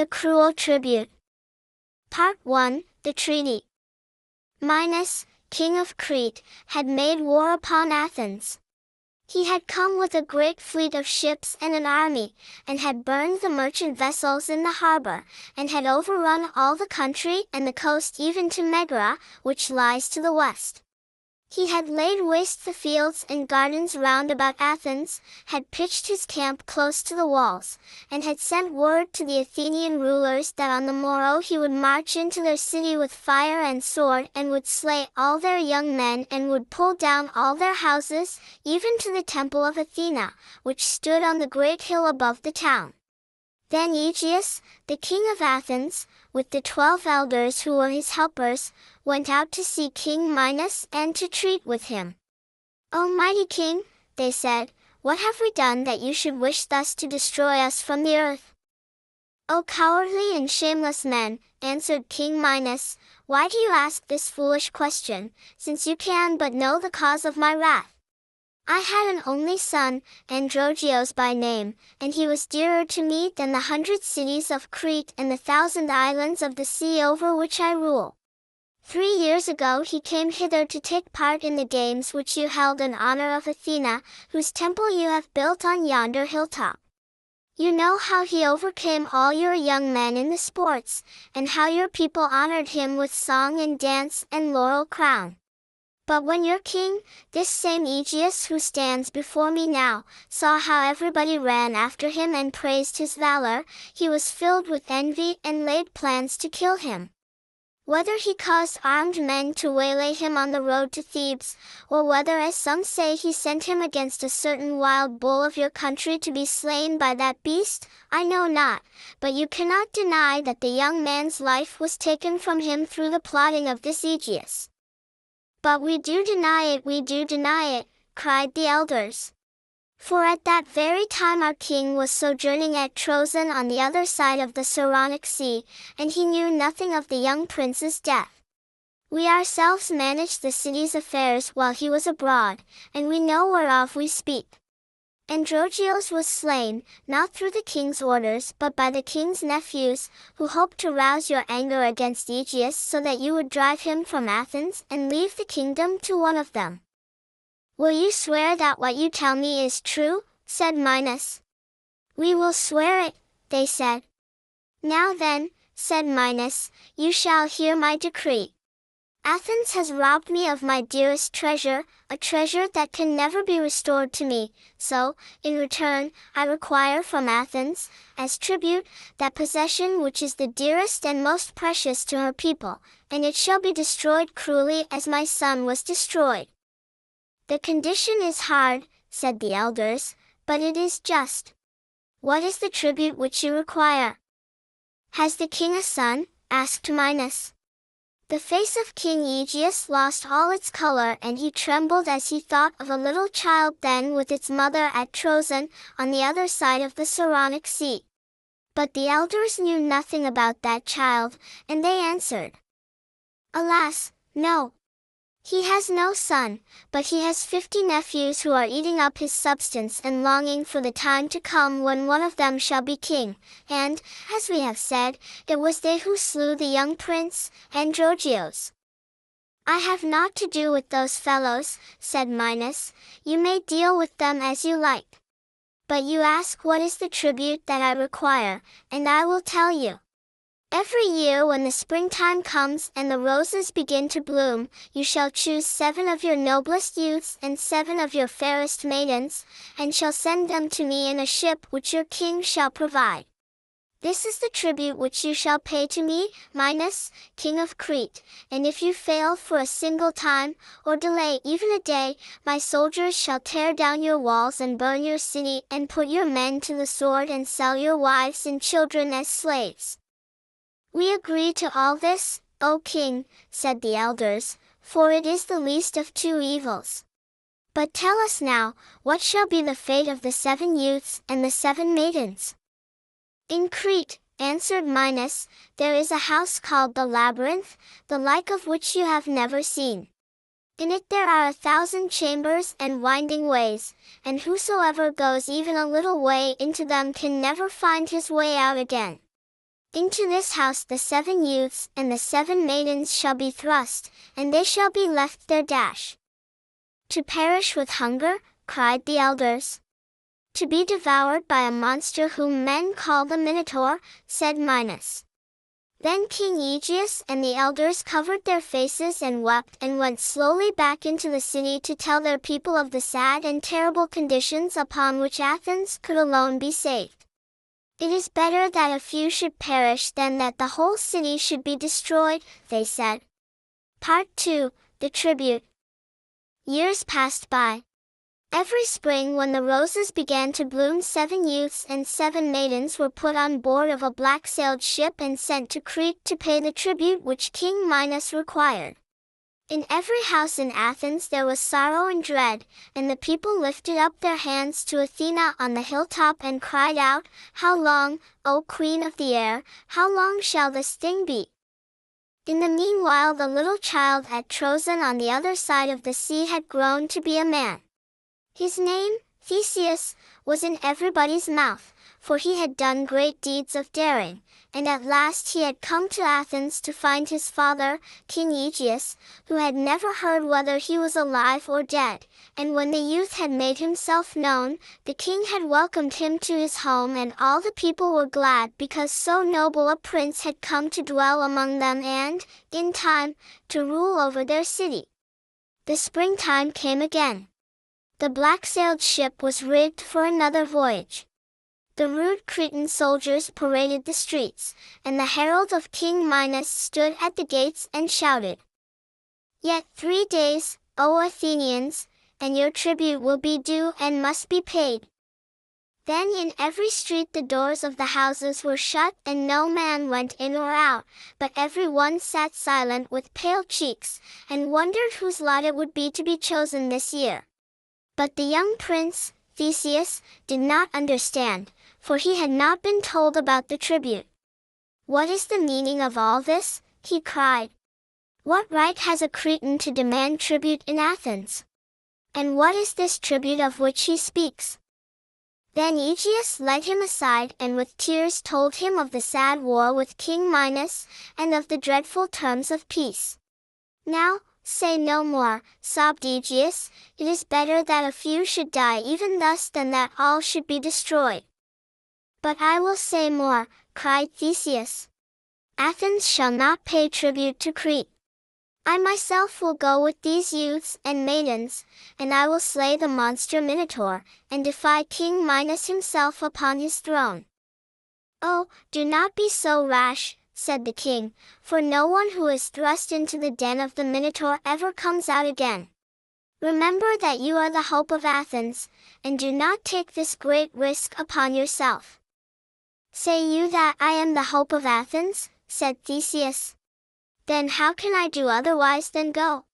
The Cruel Tribute Part 1 The Treaty Minos, king of Crete, had made war upon Athens. He had come with a great fleet of ships and an army, and had burned the merchant vessels in the harbor, and had overrun all the country and the coast even to Megara, which lies to the west. He had laid waste the fields and gardens round about Athens, had pitched his camp close to the walls, and had sent word to the Athenian rulers that on the morrow he would march into their city with fire and sword and would slay all their young men and would pull down all their houses, even to the temple of Athena, which stood on the great hill above the town. Then Aegeus, the king of Athens, with the twelve elders who were his helpers, went out to see King Minos and to treat with him. O mighty king, they said, what have we done that you should wish thus to destroy us from the earth? O cowardly and shameless men, answered King Minos, why do you ask this foolish question, since you can but know the cause of my wrath? I had an only son, Androgeos by name, and he was dearer to me than the hundred cities of Crete and the thousand islands of the sea over which I rule. Three years ago he came hither to take part in the games which you held in honor of Athena, whose temple you have built on yonder hilltop. You know how he overcame all your young men in the sports, and how your people honored him with song and dance and laurel crown. But when your king, this same Aegeus who stands before me now, saw how everybody ran after him and praised his valor, he was filled with envy and laid plans to kill him. Whether he caused armed men to waylay him on the road to Thebes, or whether as some say he sent him against a certain wild bull of your country to be slain by that beast, I know not, but you cannot deny that the young man's life was taken from him through the plotting of this Aegeus. But we do deny it, we do deny it, cried the elders. For at that very time our king was sojourning at Troezen on the other side of the Saronic Sea, and he knew nothing of the young prince's death. We ourselves managed the city's affairs while he was abroad, and we know whereof we speak. Androgeos was slain, not through the king's orders but by the king's nephews, who hoped to rouse your anger against Aegeus so that you would drive him from Athens and leave the kingdom to one of them. Will you swear that what you tell me is true? said Minos. We will swear it, they said. Now then, said Minos, you shall hear my decree. Athens has robbed me of my dearest treasure, a treasure that can never be restored to me, so, in return, I require from Athens, as tribute, that possession which is the dearest and most precious to her people, and it shall be destroyed cruelly as my son was destroyed. The condition is hard, said the elders, but it is just. What is the tribute which you require? Has the king a son? asked Minos. The face of King Aegeus lost all its color and he trembled as he thought of a little child then with its mother at Troezen, on the other side of the Saronic Sea. But the elders knew nothing about that child, and they answered. Alas, no, he has no son, but he has fifty nephews who are eating up his substance and longing for the time to come when one of them shall be king, and, as we have said, it was they who slew the young prince, Androgeos. I have naught to do with those fellows, said Minos, you may deal with them as you like. But you ask what is the tribute that I require, and I will tell you. Every year when the springtime comes and the roses begin to bloom, you shall choose seven of your noblest youths and seven of your fairest maidens, and shall send them to me in a ship which your king shall provide. This is the tribute which you shall pay to me, Minos, king of Crete, and if you fail for a single time, or delay even a day, my soldiers shall tear down your walls and burn your city and put your men to the sword and sell your wives and children as slaves. We agree to all this, O king, said the elders, for it is the least of two evils. But tell us now, what shall be the fate of the seven youths and the seven maidens? In Crete, answered Minos, there is a house called the Labyrinth, the like of which you have never seen. In it there are a thousand chambers and winding ways, and whosoever goes even a little way into them can never find his way out again. Into this house the seven youths and the seven maidens shall be thrust, and they shall be left there dash. To perish with hunger, cried the elders. To be devoured by a monster whom men call the Minotaur, said Minos. Then King Aegeus and the elders covered their faces and wept and went slowly back into the city to tell their people of the sad and terrible conditions upon which Athens could alone be saved. It is better that a few should perish than that the whole city should be destroyed, they said. Part 2 The Tribute Years passed by. Every spring when the roses began to bloom seven youths and seven maidens were put on board of a black-sailed ship and sent to Crete to pay the tribute which King Minos required. In every house in Athens there was sorrow and dread, and the people lifted up their hands to Athena on the hilltop and cried out, How long, O Queen of the air, how long shall this thing be? In the meanwhile the little child at Troezen on the other side of the sea had grown to be a man. His name, Theseus, was in everybody's mouth, for he had done great deeds of daring, and at last he had come to Athens to find his father, King Aegeus, who had never heard whether he was alive or dead, and when the youth had made himself known, the king had welcomed him to his home and all the people were glad because so noble a prince had come to dwell among them and, in time, to rule over their city. The springtime came again. The black-sailed ship was rigged for another voyage. The rude Cretan soldiers paraded the streets, and the herald of King Minos stood at the gates and shouted. Yet three days, O Athenians, and your tribute will be due and must be paid. Then in every street the doors of the houses were shut and no man went in or out, but every one sat silent with pale cheeks, and wondered whose lot it would be to be chosen this year. But the young prince, Theseus, did not understand, for he had not been told about the tribute. What is the meaning of all this? he cried. What right has a Cretan to demand tribute in Athens? And what is this tribute of which he speaks? Then Aegeus led him aside and with tears told him of the sad war with King Minos, and of the dreadful terms of peace. Now, Say no more, sobbed Aegeus, it is better that a few should die even thus than that all should be destroyed. But I will say more, cried Theseus. Athens shall not pay tribute to Crete. I myself will go with these youths and maidens, and I will slay the monster Minotaur, and defy King Minos himself upon his throne. Oh, do not be so rash, said the king, for no one who is thrust into the den of the Minotaur ever comes out again. Remember that you are the hope of Athens, and do not take this great risk upon yourself. Say you that I am the hope of Athens? said Theseus. Then how can I do otherwise than go?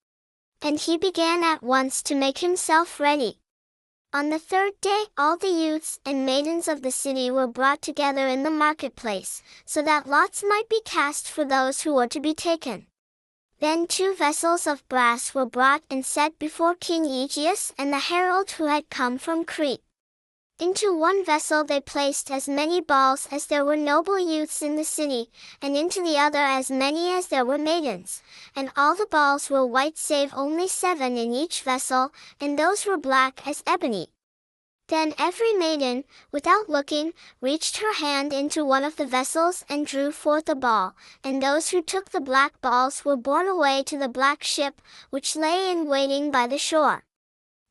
And he began at once to make himself ready. On the third day all the youths and maidens of the city were brought together in the marketplace, so that lots might be cast for those who were to be taken. Then two vessels of brass were brought and set before King Aegeus and the herald who had come from Crete. Into one vessel they placed as many balls as there were noble youths in the city, and into the other as many as there were maidens. And all the balls were white save only seven in each vessel, and those were black as ebony. Then every maiden, without looking, reached her hand into one of the vessels and drew forth a ball, and those who took the black balls were borne away to the black ship, which lay in waiting by the shore.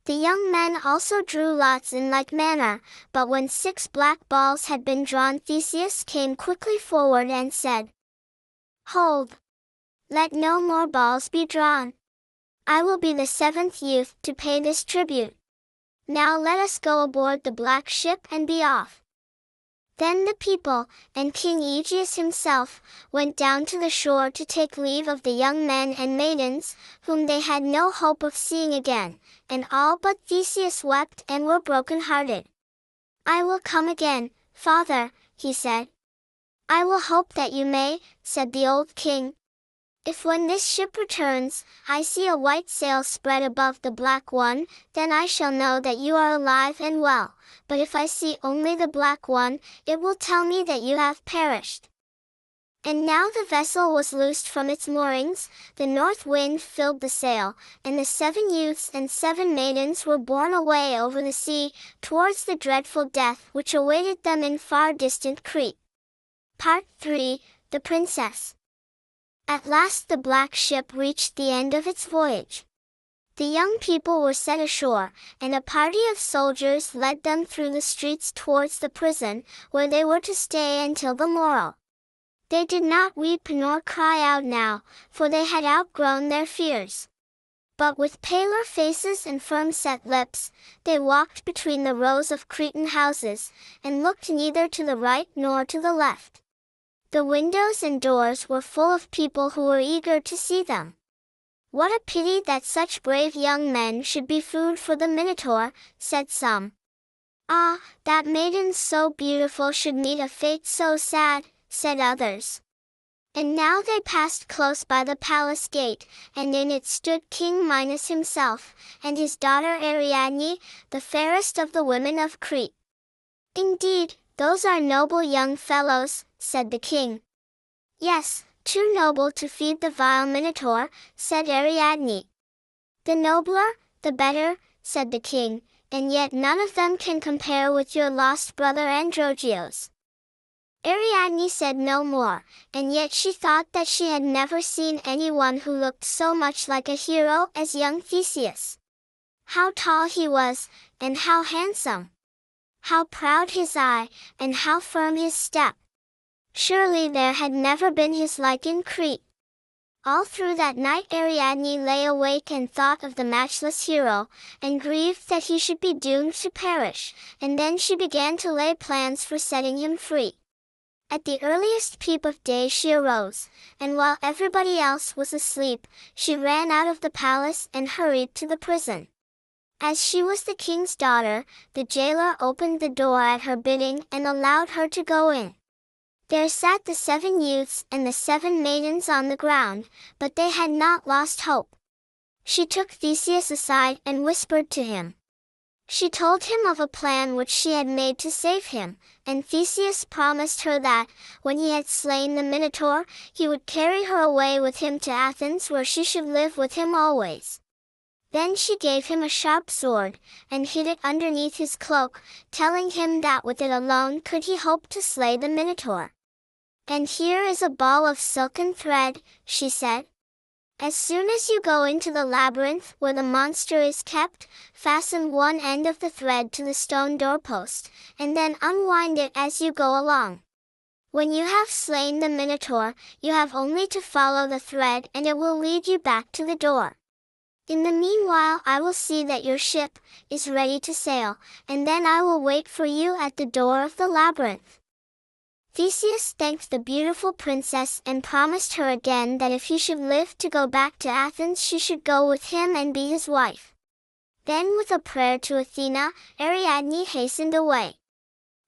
The young men also drew lots in like manner, but when six black balls had been drawn Theseus came quickly forward and said, Hold! Let no more balls be drawn. I will be the seventh youth to pay this tribute. Now let us go aboard the black ship and be off. Then the people, and King Aegeus himself, went down to the shore to take leave of the young men and maidens, whom they had no hope of seeing again, and all but Theseus wept and were broken-hearted. I will come again, father, he said. I will hope that you may, said the old king, if when this ship returns, I see a white sail spread above the black one, then I shall know that you are alive and well, but if I see only the black one, it will tell me that you have perished. And now the vessel was loosed from its moorings, the north wind filled the sail, and the seven youths and seven maidens were borne away over the sea, towards the dreadful death which awaited them in far distant Crete. Part 3 The Princess At last the black ship reached the end of its voyage. The young people were set ashore, and a party of soldiers led them through the streets towards the prison, where they were to stay until the morrow. They did not weep nor cry out now, for they had outgrown their fears. But with paler faces and firm set lips, they walked between the rows of Cretan houses, and looked neither to the right nor to the left. The windows and doors were full of people who were eager to see them. What a pity that such brave young men should be food for the Minotaur, said some. Ah, that maiden so beautiful should meet a fate so sad, said others. And now they passed close by the palace gate, and in it stood King Minos himself, and his daughter Ariadne, the fairest of the women of Crete. Indeed, those are noble young fellows, said the king. Yes, too noble to feed the vile Minotaur, said Ariadne. The nobler, the better, said the king, and yet none of them can compare with your lost brother Androgeos. Ariadne said no more, and yet she thought that she had never seen anyone who looked so much like a hero as young Theseus. How tall he was, and how handsome! How proud his eye, and how firm his step! Surely there had never been his like in Crete. All through that night Ariadne lay awake and thought of the matchless hero, and grieved that he should be doomed to perish, and then she began to lay plans for setting him free. At the earliest peep of day she arose, and while everybody else was asleep, she ran out of the palace and hurried to the prison. As she was the king's daughter, the jailer opened the door at her bidding and allowed her to go in. There sat the seven youths and the seven maidens on the ground, but they had not lost hope. She took Theseus aside and whispered to him. She told him of a plan which she had made to save him, and Theseus promised her that, when he had slain the Minotaur, he would carry her away with him to Athens where she should live with him always. Then she gave him a sharp sword, and hid it underneath his cloak, telling him that with it alone could he hope to slay the Minotaur. And here is a ball of silken thread, she said. As soon as you go into the labyrinth where the monster is kept, fasten one end of the thread to the stone doorpost, and then unwind it as you go along. When you have slain the Minotaur, you have only to follow the thread and it will lead you back to the door. In the meanwhile I will see that your ship is ready to sail, and then I will wait for you at the door of the labyrinth. Theseus thanked the beautiful princess and promised her again that if he should live to go back to Athens she should go with him and be his wife. Then with a prayer to Athena, Ariadne hastened away.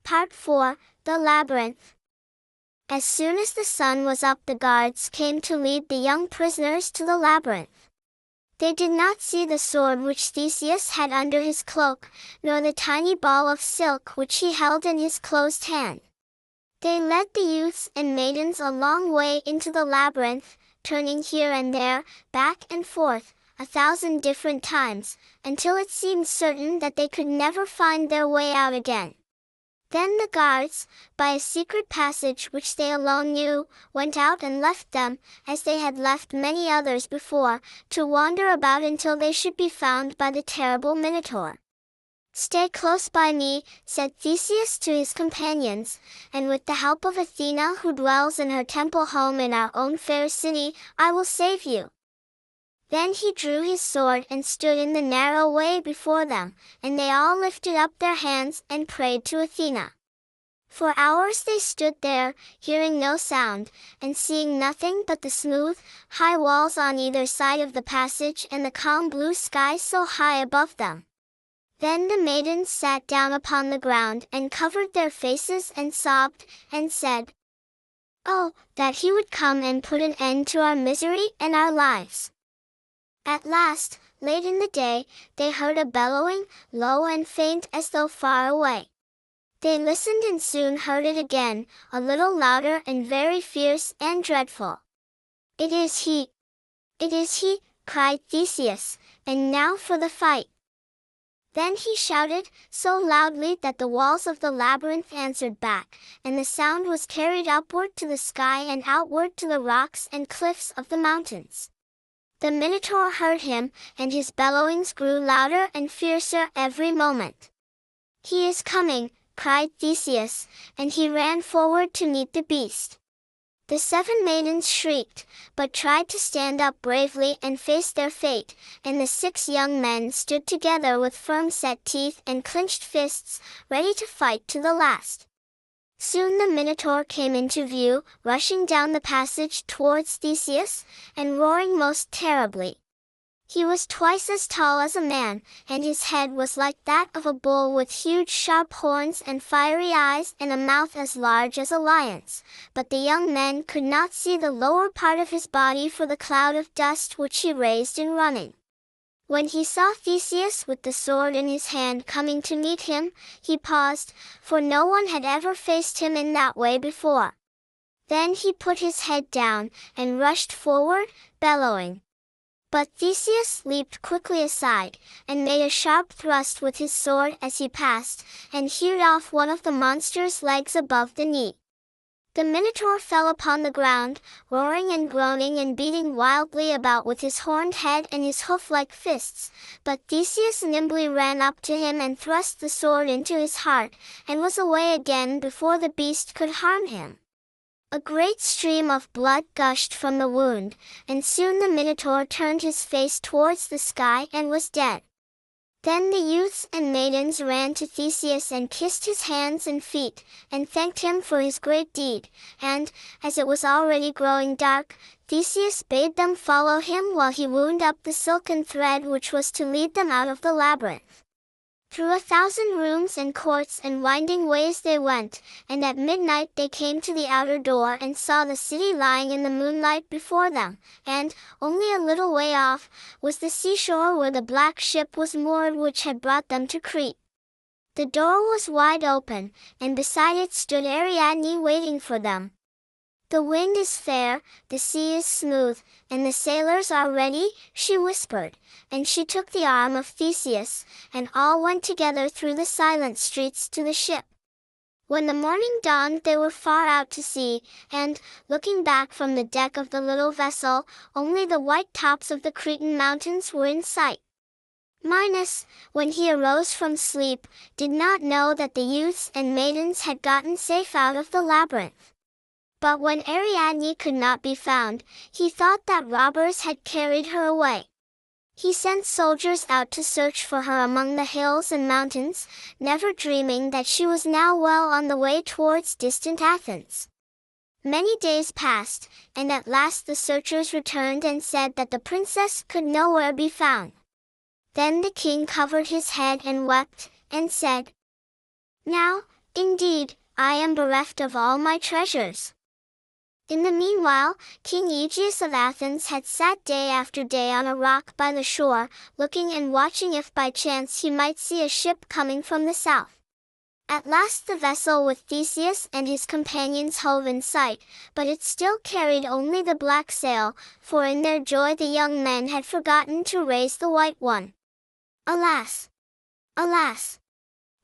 Part 4 The Labyrinth As soon as the sun was up the guards came to lead the young prisoners to the labyrinth. They did not see the sword which Theseus had under his cloak, nor the tiny ball of silk which he held in his closed hand. They led the youths and maidens a long way into the labyrinth, turning here and there, back and forth, a thousand different times, until it seemed certain that they could never find their way out again. Then the guards, by a secret passage which they alone knew, went out and left them, as they had left many others before, to wander about until they should be found by the terrible Minotaur. Stay close by me, said Theseus to his companions, and with the help of Athena who dwells in her temple home in our own fair city, I will save you. Then he drew his sword and stood in the narrow way before them, and they all lifted up their hands and prayed to Athena. For hours they stood there, hearing no sound, and seeing nothing but the smooth, high walls on either side of the passage and the calm blue sky so high above them. Then the maidens sat down upon the ground and covered their faces and sobbed, and said, Oh, that he would come and put an end to our misery and our lives. At last, late in the day, they heard a bellowing, low and faint as though far away. They listened and soon heard it again, a little louder and very fierce and dreadful. It is he! It is he! cried Theseus, and now for the fight. Then he shouted, so loudly that the walls of the labyrinth answered back, and the sound was carried upward to the sky and outward to the rocks and cliffs of the mountains. The Minotaur heard him, and his bellowings grew louder and fiercer every moment. He is coming, cried Theseus, and he ran forward to meet the beast. The seven maidens shrieked, but tried to stand up bravely and face their fate, and the six young men stood together with firm set teeth and clenched fists, ready to fight to the last. Soon the Minotaur came into view, rushing down the passage towards Theseus, and roaring most terribly. He was twice as tall as a man, and his head was like that of a bull with huge sharp horns and fiery eyes and a mouth as large as a lion's. But the young men could not see the lower part of his body for the cloud of dust which he raised in running. When he saw Theseus with the sword in his hand coming to meet him, he paused, for no one had ever faced him in that way before. Then he put his head down, and rushed forward, bellowing. But Theseus leaped quickly aside, and made a sharp thrust with his sword as he passed, and hewed off one of the monster's legs above the knee. The Minotaur fell upon the ground, roaring and groaning and beating wildly about with his horned head and his hoof-like fists, but Theseus nimbly ran up to him and thrust the sword into his heart, and was away again before the beast could harm him. A great stream of blood gushed from the wound, and soon the Minotaur turned his face towards the sky and was dead. Then the youths and maidens ran to Theseus and kissed his hands and feet, and thanked him for his great deed, and, as it was already growing dark, Theseus bade them follow him while he wound up the silken thread which was to lead them out of the labyrinth. Through a thousand rooms and courts and winding ways they went, and at midnight they came to the outer door and saw the city lying in the moonlight before them, and, only a little way off, was the seashore where the black ship was moored which had brought them to Crete. The door was wide open, and beside it stood Ariadne waiting for them. The wind is fair, the sea is smooth, and the sailors are ready, she whispered, and she took the arm of Theseus, and all went together through the silent streets to the ship. When the morning dawned they were far out to sea, and, looking back from the deck of the little vessel, only the white tops of the Cretan mountains were in sight. Minos, when he arose from sleep, did not know that the youths and maidens had gotten safe out of the labyrinth. But when Ariadne could not be found, he thought that robbers had carried her away. He sent soldiers out to search for her among the hills and mountains, never dreaming that she was now well on the way towards distant Athens. Many days passed, and at last the searchers returned and said that the princess could nowhere be found. Then the king covered his head and wept, and said, Now, indeed, I am bereft of all my treasures. In the meanwhile, King Aegeus of Athens had sat day after day on a rock by the shore, looking and watching if by chance he might see a ship coming from the south. At last the vessel with Theseus and his companions hove in sight, but it still carried only the black sail, for in their joy the young men had forgotten to raise the white one. Alas! Alas!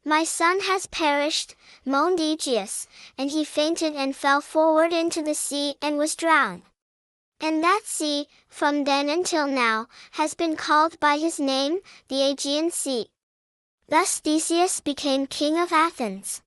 My son has perished, moaned Aegeus, and he fainted and fell forward into the sea and was drowned. And that sea, from then until now, has been called by his name, the Aegean Sea. Thus Theseus became king of Athens.